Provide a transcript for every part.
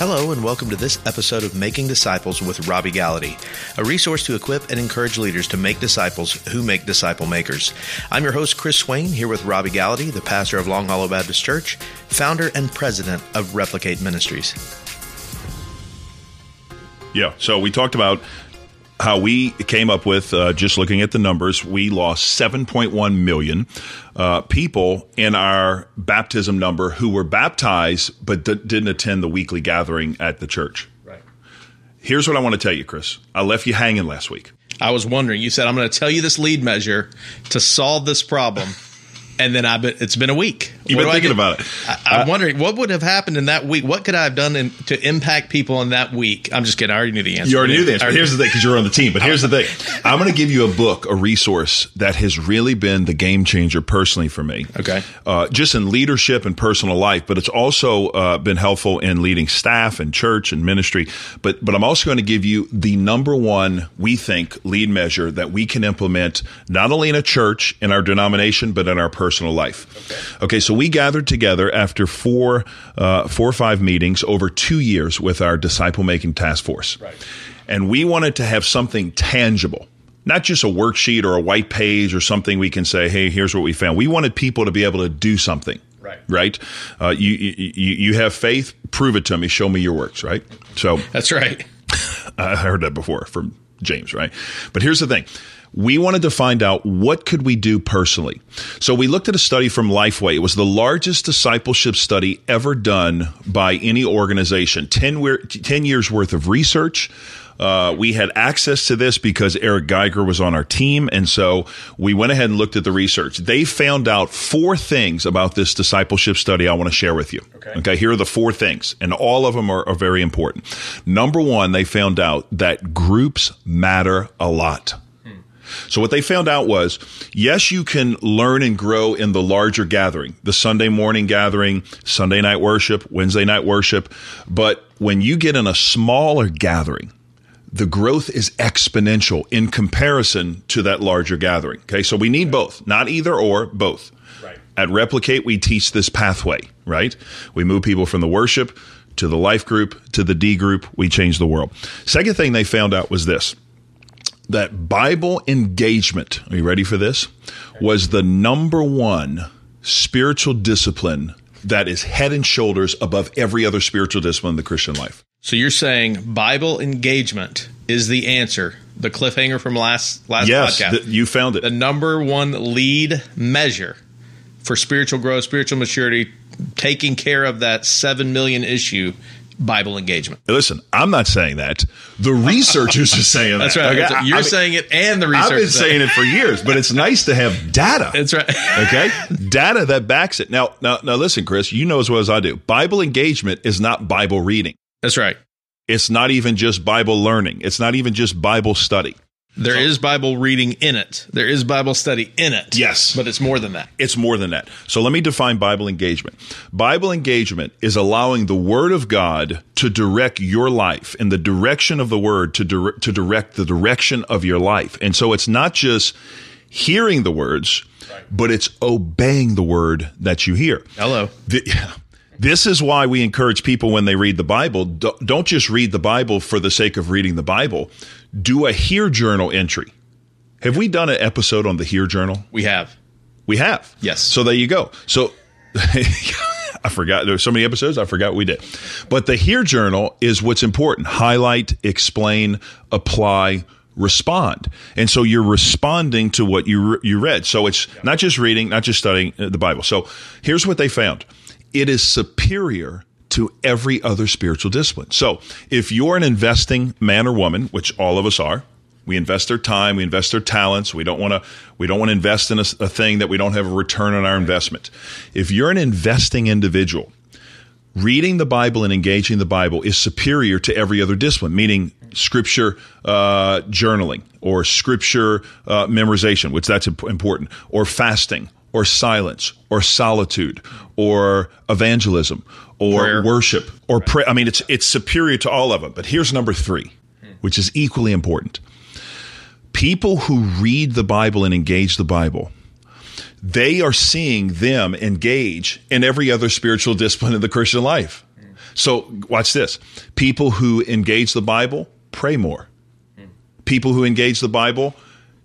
Hello, and welcome to this episode of Making Disciples with Robby Gallaty, a resource to equip and encourage leaders to make disciples who make disciple makers. I'm your host, Chris Swain, here with Robby Gallaty, the pastor of Long Hollow Baptist Church, founder and president of Replicate Ministries. Yeah, so we talked about how we came up with uh, just looking at the numbers we lost 7.1 million uh, people in our baptism number who were baptized but d- didn't attend the weekly gathering at the church. Right. Here's what i want to tell you chris. I left you hanging last week. I was wondering. You said i'm going to tell you this lead measure to solve this problem and then I've been, it's been a week. You've been thinking about it. I, am uh, wondering what would have happened in that week. What could I have done in, to impact people in that week? I'm just kidding. I already knew the answer. You already knew the answer. Here's the thing, because you're on the team. But here's the thing: I'm going to give you a book, a resource that has really been the game changer personally for me. Okay. Uh, just in leadership and personal life, but it's also uh, been helpful in leading staff and church and ministry. But but I'm also going to give you the number one we think lead measure that we can implement not only in a church in our denomination, but in our personal life. Okay. okay so we gathered together after four, uh, four or five meetings over two years with our disciple making task force. Right. And we wanted to have something tangible not just a worksheet or a white page or something we can say, hey, here's what we found. We wanted people to be able to do something. Right. Right. Uh, you, you, you have faith. Prove it to me. Show me your works. Right. So that's right. I heard that before from James. Right. But here's the thing we wanted to find out what could we do personally. So we looked at a study from Lifeway. It was the largest discipleship study ever done by any organization. 10, 10 years worth of research. Uh, we had access to this because Eric Geiger was on our team. And so we went ahead and looked at the research. They found out four things about this discipleship study I want to share with you. Okay. okay here are the four things, and all of them are, are very important. Number one, they found out that groups matter a lot. So what they found out was, yes, you can learn and grow in the larger gathering, the Sunday morning gathering, Sunday night worship, Wednesday night worship. But when you get in a smaller gathering, the growth is exponential in comparison to that larger gathering. Okay. So we need both, not either or, both. Right. At Replicate, we teach this pathway, right? We move people from the worship to the life group to the D group. We change the world. Second thing they found out was this that Bible engagement, are you ready for this? Was the number one spiritual discipline that is head and shoulders above every other spiritual discipline in the Christian life. So you're saying Bible engagement is the answer, the cliffhanger from last last yes, podcast. you found it. The number one lead measure for spiritual growth, spiritual maturity, taking care of that 7 million issue Bible engagement. Listen, I'm not saying that. The researchers are saying that. That's right. Okay? You're I mean, saying it, and the researchers. I've been saying it for years, but it's nice to have data. That's right. okay, data that backs it. Now, now, now, listen, Chris. You know as well as I do. Bible engagement is not Bible reading. That's right. It's not even just Bible learning. It's not even just Bible study. There so, is Bible reading in it. There is Bible study in it. Yes. But it's more than that. It's more than that. So let me define Bible engagement. Bible engagement is allowing the Word of God to direct your life in the direction of the Word to, dire- to direct the direction of your life. And so it's not just hearing the words, right. but it's obeying the Word that you hear. Hello. The, this is why we encourage people when they read the Bible, don't just read the Bible for the sake of reading the Bible. Do a Hear Journal entry. Have we done an episode on the Hear Journal? We have. We have. Yes. So there you go. So I forgot there were so many episodes. I forgot we did. But the Hear Journal is what's important. Highlight, explain, apply, respond. And so you're responding to what you re- you read. So it's not just reading, not just studying uh, the Bible. So here's what they found it is superior to every other spiritual discipline. So if you're an investing man or woman, which all of us are, we invest our time, we invest our talents. We don't want to, we don't want to invest in a, a thing that we don't have a return on our investment. If you're an investing individual, reading the Bible and engaging the Bible is superior to every other discipline, meaning scripture uh, journaling or scripture uh, memorization, which that's important, or fasting or silence or solitude or evangelism or Prayer. worship or right. pray. I mean, it's, it's superior to all of them. But here's number three, which is equally important. People who read the Bible and engage the Bible, they are seeing them engage in every other spiritual discipline in the Christian life. So watch this. People who engage the Bible pray more. Hmm. People who engage the Bible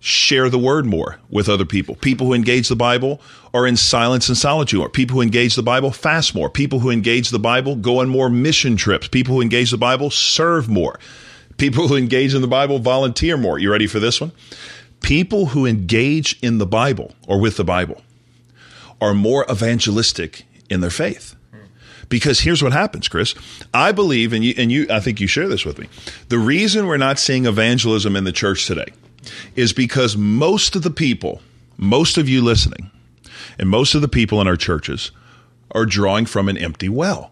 share the word more with other people. People who engage the Bible are in silence and solitude more. People who engage the Bible fast more. People who engage the Bible go on more mission trips. People who engage the Bible serve more. People who engage in the Bible volunteer more. You ready for this one? People who engage in the Bible or with the Bible are more evangelistic in their faith. Because here's what happens, Chris. I believe, and you, and you, I think you share this with me. The reason we're not seeing evangelism in the church today is because most of the people, most of you listening, and most of the people in our churches are drawing from an empty well.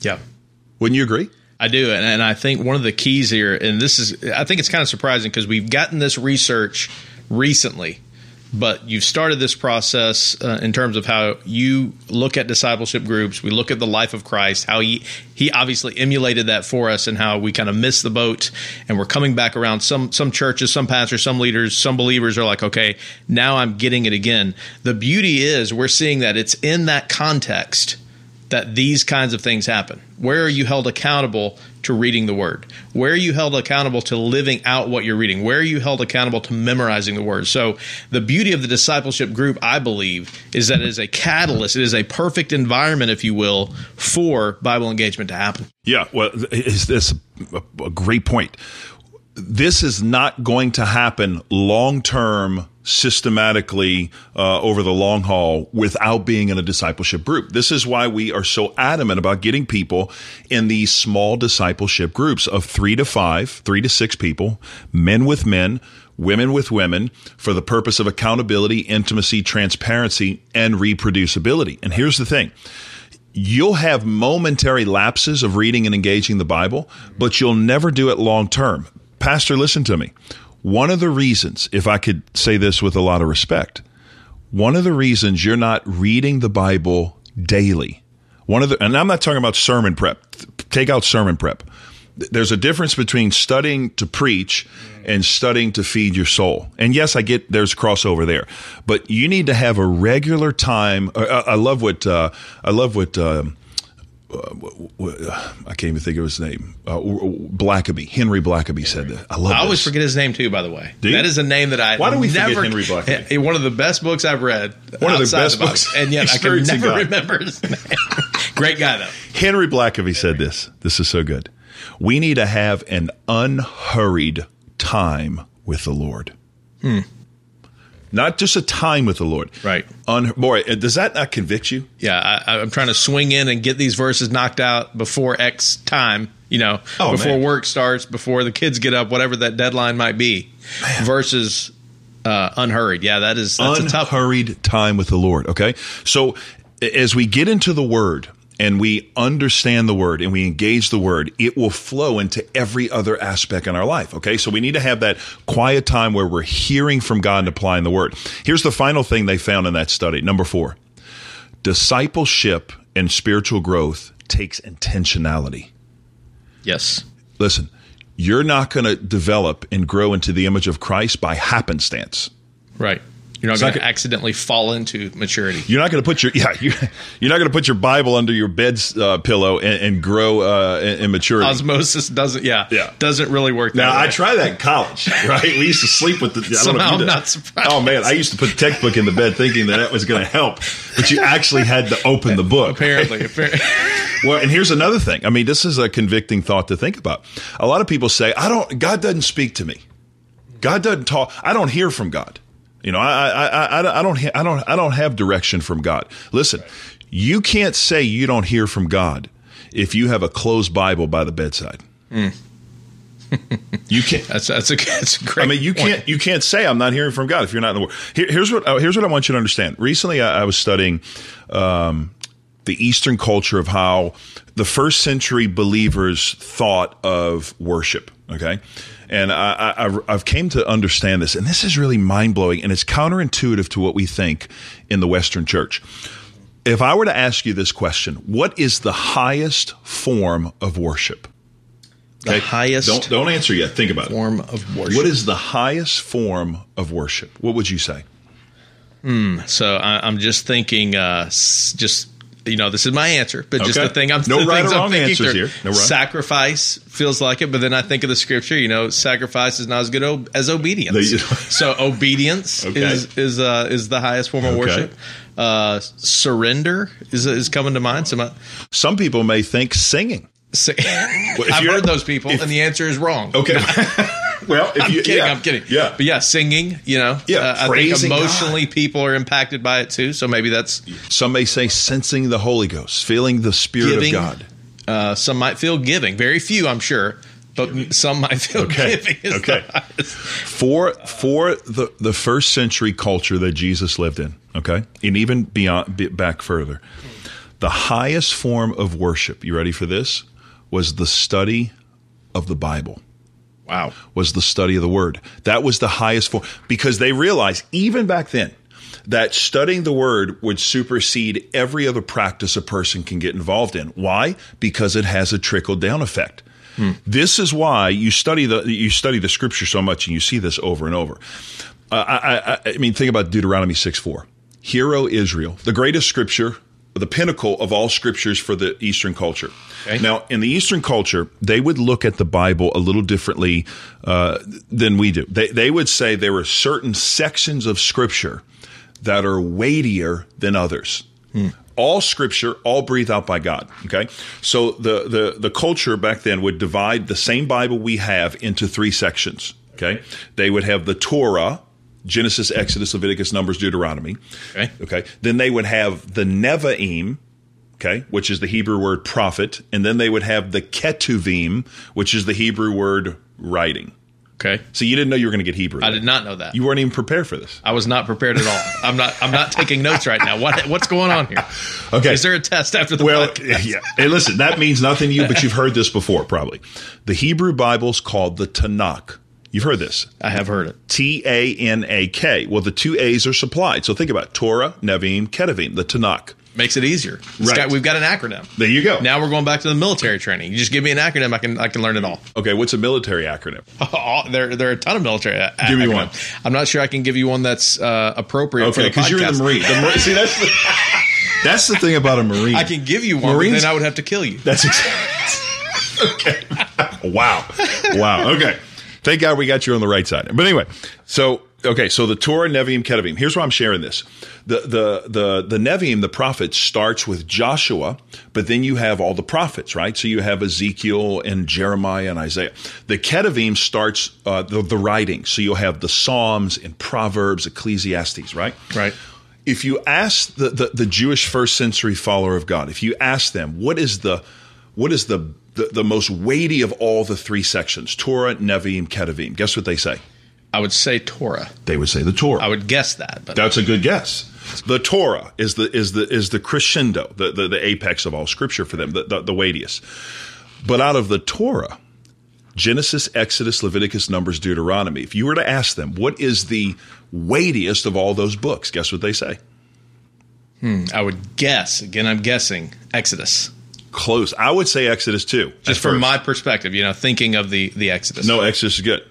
Yeah. Wouldn't you agree? I do, and, and I think one of the keys here, and this is, I think it's kind of surprising because we've gotten this research recently but you've started this process uh, in terms of how you look at discipleship groups. We look at the life of Christ, how he he obviously emulated that for us, and how we kind of missed the boat, and we're coming back around. Some some churches, some pastors, some leaders, some believers are like, okay, now I'm getting it again. The beauty is we're seeing that it's in that context that these kinds of things happen. Where are you held accountable to reading the word? Where are you held accountable to living out what you're reading? Where are you held accountable to memorizing the word? So, the beauty of the discipleship group, I believe, is that it is a catalyst. It is a perfect environment, if you will, for Bible engagement to happen. Yeah, well, is this a great point? This is not going to happen long term systematically uh, over the long haul without being in a discipleship group. This is why we are so adamant about getting people in these small discipleship groups of three to five, three to six people, men with men, women with women, for the purpose of accountability, intimacy, transparency, and reproducibility. And here's the thing you'll have momentary lapses of reading and engaging the Bible, but you'll never do it long term. Pastor, listen to me. One of the reasons, if I could say this with a lot of respect, one of the reasons you're not reading the Bible daily, one of the, and I'm not talking about sermon prep, take out sermon prep. There's a difference between studying to preach and studying to feed your soul. And yes, I get there's crossover there, but you need to have a regular time. I, love what uh, I love what um, uh, I can't even think of his name. Uh, Blackaby, Henry Blackaby said that. I love. I always this. forget his name too. By the way, that is a name that I. Why do we never, forget Henry Blackaby? One of the best books I've read. One of the best the books, and yet I can never God. remember his name. Great guy though. Henry Blackaby said this. This is so good. We need to have an unhurried time with the Lord. Hmm not just a time with the Lord. Right. On boy, uh, does that not convict you? Yeah, I, am trying to swing in and get these verses knocked out before X time. You know, oh, before man. work starts, before the kids get up, whatever that deadline might be. Man. Versus uh, unhurried. Yeah, that is that's unhurried a tough unhurried time with the Lord. Okay, so as we get into the Word, and we understand the word and we engage the word, it will flow into every other aspect in our life. Okay. So we need to have that quiet time where we're hearing from God and applying the word. Here's the final thing they found in that study. Number four, discipleship and spiritual growth takes intentionality. Yes. Listen, you're not going to develop and grow into the image of Christ by happenstance. Right. You're not going to accidentally fall into maturity. You're not going to put your yeah you're, you're not going to put your Bible under your bed uh, pillow and, and grow uh, in, in, maturity. Osmosis doesn't yeah yeah doesn't really work. Now I tried that in college. Right, we used to sleep with the. I Somehow I'm not surprised. Oh man, I used to put the textbook in the bed thinking that that was going to help, but you actually had to open the book. Apparently, apparently. well, and here's another thing. I mean, this is a convicting thought to think about. A lot of people say, "I don't. God doesn't speak to me. God doesn't talk. I don't hear from God." You know, I, I, I, I don't, I don't, I don't have direction from God. Listen, you can't say you don't hear from God if you have a closed Bible by the bedside. Mm. you can't. That's that's a, that's a great. I mean, you point. can't you can't say I'm not hearing from God if you're not in the Word. Here, here's what uh, here's what I want you to understand. Recently, I, I was studying um, the Eastern culture of how the first century believers thought of worship. Okay, and I, I, have came to understand this, and this is really mind blowing, and it's counterintuitive to what we think in the Western church. If I were to ask you this question, what is the highest form of worship? The okay? highest. Don't don't answer yet. Think about form it. Form of worship. What is the highest form of worship? What would you say? Hmm. so I, am just thinking, uh, just you know, this is my answer, but just Okay. the thing I'm No right or wrong answers here. No right. Sacrifice feels like it, but then I think of the scripture. You know, sacrifice is not as good o- as obedience. The- so obedience Okay. is is uh, is the highest form of Okay. worship. Uh, surrender is is coming to mind. Some, Some people may think singing. say, if I've heard those people, if- and the answer is wrong. Okay. well, if I'm you, kidding. yeah. I'm kidding. Yeah. but yeah, singing. You know, Yeah, uh, I think emotionally people are impacted by it too. So maybe that's Some may say sensing the Holy Ghost, feeling the Spirit Giving. of God. Uh, some might feel giving. Very few, I'm sure, but some might feel Okay. giving. Okay. For for the the first century culture that Jesus lived in, okay, and even beyond back further, the highest form of worship. You ready for this? Was the study of the Bible. Wow. was the study of the word. That was the highest form because they realized even back then that studying the word would supersede every other practice a person can get involved in. Why? Because it has a trickle down effect. This is why you study the you study the scripture so much, and you see this over and over. Uh, I, I, I mean, think about Deuteronomy six four. Hear, O Israel, the greatest scripture, the pinnacle of all scriptures for the Eastern culture. Okay. Now, in the Eastern culture, they would look at the Bible a little differently uh, than we do. They, they would say there are certain sections of Scripture that are weightier than others. All Scripture, all breathed out by God. Okay, so the the the culture back then would divide the same Bible we have into three sections. Okay, they would have the Torah. Genesis, Exodus, Leviticus, Numbers, Deuteronomy. Okay. Okay. Then they would have the Nevi'im, okay, which is the Hebrew word prophet, and then they would have the Ketuvim, which is the Hebrew word writing. Okay. So you didn't know you were going to get Hebrew. I did not know that. You weren't even prepared for this. I was not prepared at all. I'm not. I'm not taking notes right now. What What's going on here? Okay. Is there a test after the well, podcast? yeah. Hey, listen, that means nothing to you, but you've heard this before, probably. The Hebrew Bible's called the Tanakh. You've heard this. I have heard it. T A N A K. Well, the two A's are supplied. So think about it. Torah, Nevi'im, Ketuvim, the Tanakh. Makes it easier. Right. got- we've got an acronym. There you go. Now we're going back to the military training. You just give me an acronym, I can I can learn it all. okay, what's a military acronym? There, there are a ton of military. a- Give me acronyms. one. I'm not sure I can give you one that's uh, appropriate for Okay, because you're the. Marine. The Marine. See, that's the, that's the thing about a Marine. I can give you one, Marines- but then I would have to kill you. That's exactly. okay. Wow. Wow. Okay. Thank God we got you on the right side. But anyway, so okay, so the Torah, Nevi'im, Ketuvim. Here's why I'm sharing this. The the the the Nevi'im, the prophets, starts with Joshua, but then you have all the prophets, right? So you have Ezekiel and Jeremiah and Isaiah. The Ketuvim starts uh, the the writing. So you'll have the Psalms and Proverbs, Ecclesiastes, right? Right. if you ask the, the, the Jewish first century follower of God, if you ask them what is the what is the, the the most weighty of all the three sections, Torah, Nevi'im, Ketuvim, guess what they say? I would say Torah. They would say the Torah. I would guess that, but That's a good guess. The Torah is the is the is the crescendo, the the, the apex of all Scripture for them, the, the, the weightiest. But out of the Torah, Genesis, Exodus, Leviticus, Numbers, Deuteronomy. If you were to ask them what is the weightiest of all those books, guess what they say? Hmm, I would guess. Again, I'm guessing Exodus. Close. I would say Exodus too. Just from first. my perspective, you know, thinking of the the Exodus. no Exodus is good.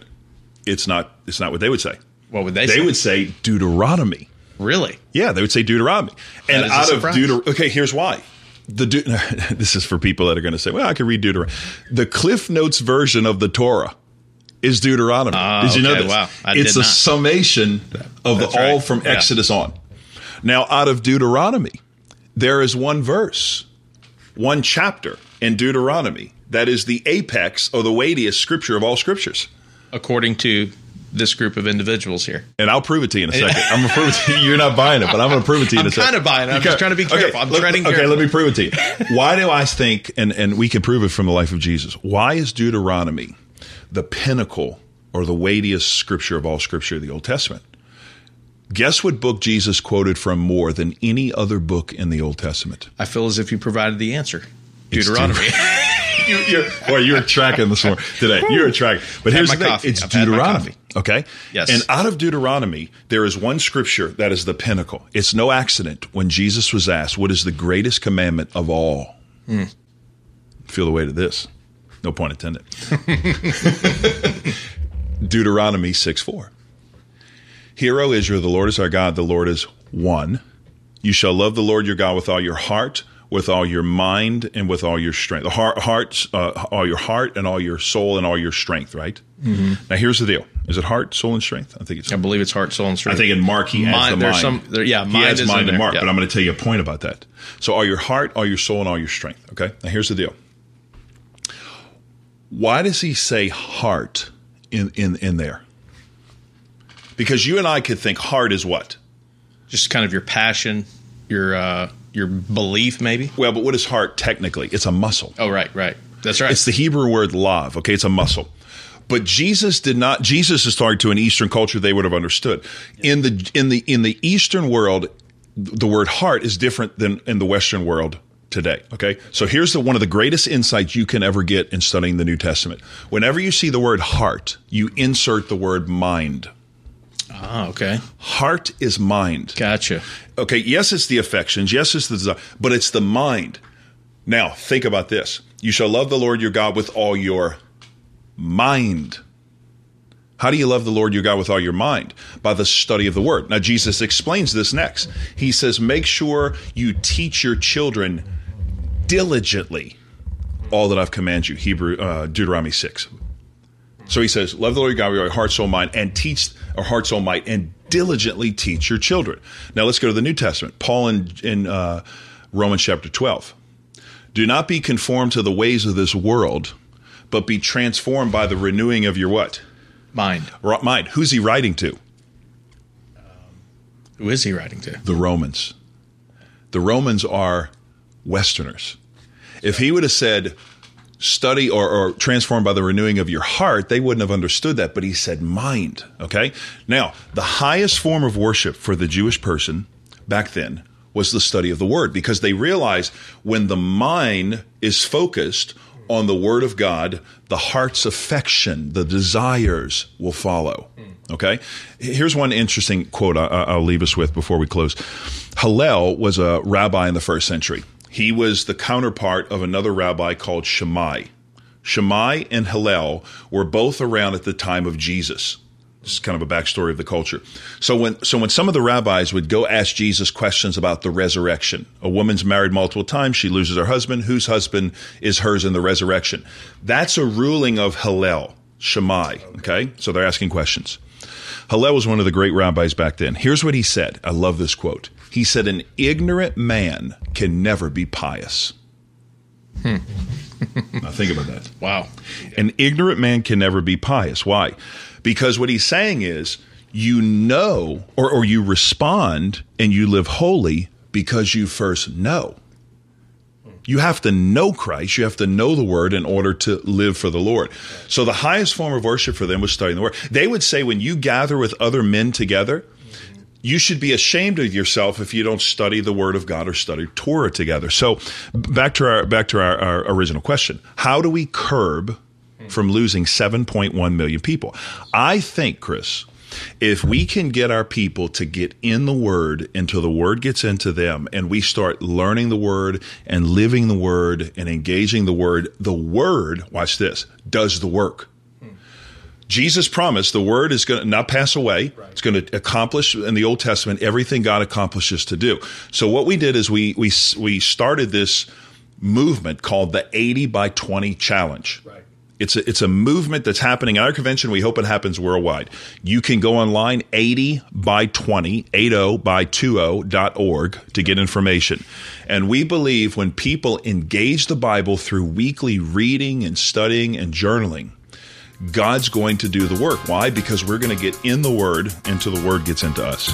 It's not. It's not what they would say. what would they, They say? They would say Deuteronomy. really. Yeah, they would say Deuteronomy. And out of. Deuteronomy, okay, here's why. The De- this is for people that are going to say, "Well, I can read Deuteronomy." The Cliff Notes version of the Torah is Deuteronomy. Ah, did you know okay, this? wow. I it's a not. summation of the all right. from Yeah. Exodus on. Now, out of Deuteronomy, there is one verse, one chapter in Deuteronomy that is the apex or the weightiest scripture of all scriptures. According to this group of individuals here. And I'll prove it to you in a second. I'm gonna prove it to you. You're not buying it, but I'm gonna prove it to you in I'm a second. kinda buying it. I'm just trying to be careful. I'm let- treading Okay, let me prove it to you. Why do I think, and, and we can prove it from the life of Jesus, why is Deuteronomy the pinnacle or the weightiest scripture of all scripture of the Old Testament? Guess what book Jesus quoted from more than any other book in the Old Testament? I feel as if you provided the answer. Deuteronomy. you, you're, well, you're tracking this morning today. You're tracking. But here's the thing: coffee. it's I've Deuteronomy. Okay. Yes. And out of Deuteronomy, there is one scripture that is the pinnacle. It's no accident when Jesus was asked, "What is the greatest commandment of all?" Hmm. Feel the weight of this. No point intended. Deuteronomy six four. Hear, O Israel, the Lord is our God, the Lord is one. You shall love the Lord your God with all your heart, with all your mind and with all your strength. The heart, hearts, uh, all your heart and all your soul and all your strength. Right. Mm-hmm. Now here's the deal: is it heart, soul, and strength? I think it's. I believe it's heart, soul, and strength. I think in Mark he adds mind, the mind. Some, there, yeah, he mind adds is mind in and. Mark, Yeah. but I'm going to tell you a point about that. So all your heart, all your soul, and all your strength. Okay. Now here's the deal. Why does he say heart in in in there? Because you and I could think heart is what? Just kind of your passion, your uh, your belief, maybe. Well, but what is heart technically? It's a muscle. Oh, right, right. That's right. It's the Hebrew word lav. Okay, it's a muscle. But Jesus did not. Jesus is talking to an Eastern culture; they would have understood. In the in the in the Eastern world, the word heart is different than in the Western world today. Okay, so here's the one of the greatest insights you can ever get in studying the New Testament. Whenever you see the word heart, you insert the word mind. Ah, okay. Heart is mind. Gotcha. Okay, yes, it's the affections. Yes, it's the desire, but it's the mind. Now, think about this. You shall love the Lord your God with all your mind. How do you love the Lord your God with all your mind? By the study of the word. Now, Jesus explains this next. He says, make sure you teach your children diligently all that I've commanded you. Hebrew, uh, Deuteronomy 6. So he says, love the Lord your God with all your heart, soul, mind, and teach, or heart, soul, might, and diligently teach your children. Now let's go to the New Testament. Paul in, in uh, Romans chapter 12. Do not be conformed to the ways of this world, but be transformed by the renewing of your what? Mind. Ri- Mind. Who's he writing to? Who is he writing to? The Romans. The Romans are Westerners. If he would have said, study or, or transformed by the renewing of your heart, they wouldn't have understood that. But he said mind. Okay. Now, the highest form of worship for the Jewish person back then was the study of the word because they realized when the mind is focused on the word of God, the heart's affection, the desires will follow. Hmm. Okay. Here's one interesting quote I, I'll leave us with before we close. Hillel was a rabbi in the first century. He was the counterpart of another rabbi called Shammai. Shammai and Hillel were both around at the time of Jesus. This is kind of a backstory of the culture. So when so when some of the rabbis would go ask Jesus questions about the resurrection, a woman's married multiple times, she loses her husband, whose husband is hers in the resurrection. That's a ruling of Hillel, Shammai. Okay, so they're asking questions. Hillel was one of the great rabbis back then. Here's what he said. I love this quote. He said, "An ignorant man can never be pious." Hmm. now think about that. Wow. An ignorant man can never be pious. Why? Because what he's saying is you know or, or you respond and you live holy because you first know. You have to know Christ. You have to know the word in order to live for the Lord. So the highest form of worship for them was studying the word. They would say when you gather with other men together, you should be ashamed of yourself if you don't study the Word of God or study Torah together. So, back to our back to our, our original question: How do we curb from losing 7.1 million people? I think, Chris, if we can get our people to get in the Word until the Word gets into them, and we start learning the Word and living the Word and engaging the Word, the Word, watch this, does the work. Jesus promised the word is going to not pass away. Right. It's going to accomplish in the Old Testament everything God accomplishes to do. So what we did is we we we started this movement called the 80 by 20 challenge. Right. It's a, it's a movement that's happening at our convention. We hope it happens worldwide. You can go online 80 by 20, 80 by 20.org to get information. And we believe when people engage the Bible through weekly reading and studying and journaling, God's going to do the work. Why? Because we're going to get in the Word until the Word gets into us.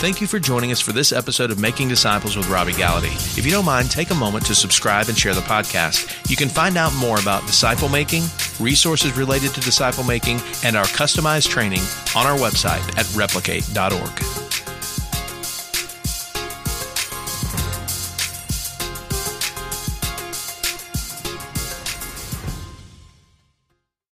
Thank you for joining us for this episode of Making Disciples with Robby Gallaty. If you don't mind, take a moment to subscribe and share the podcast. You can find out more about disciple making, resources related to disciple making, and our customized training on our website at replicate.org.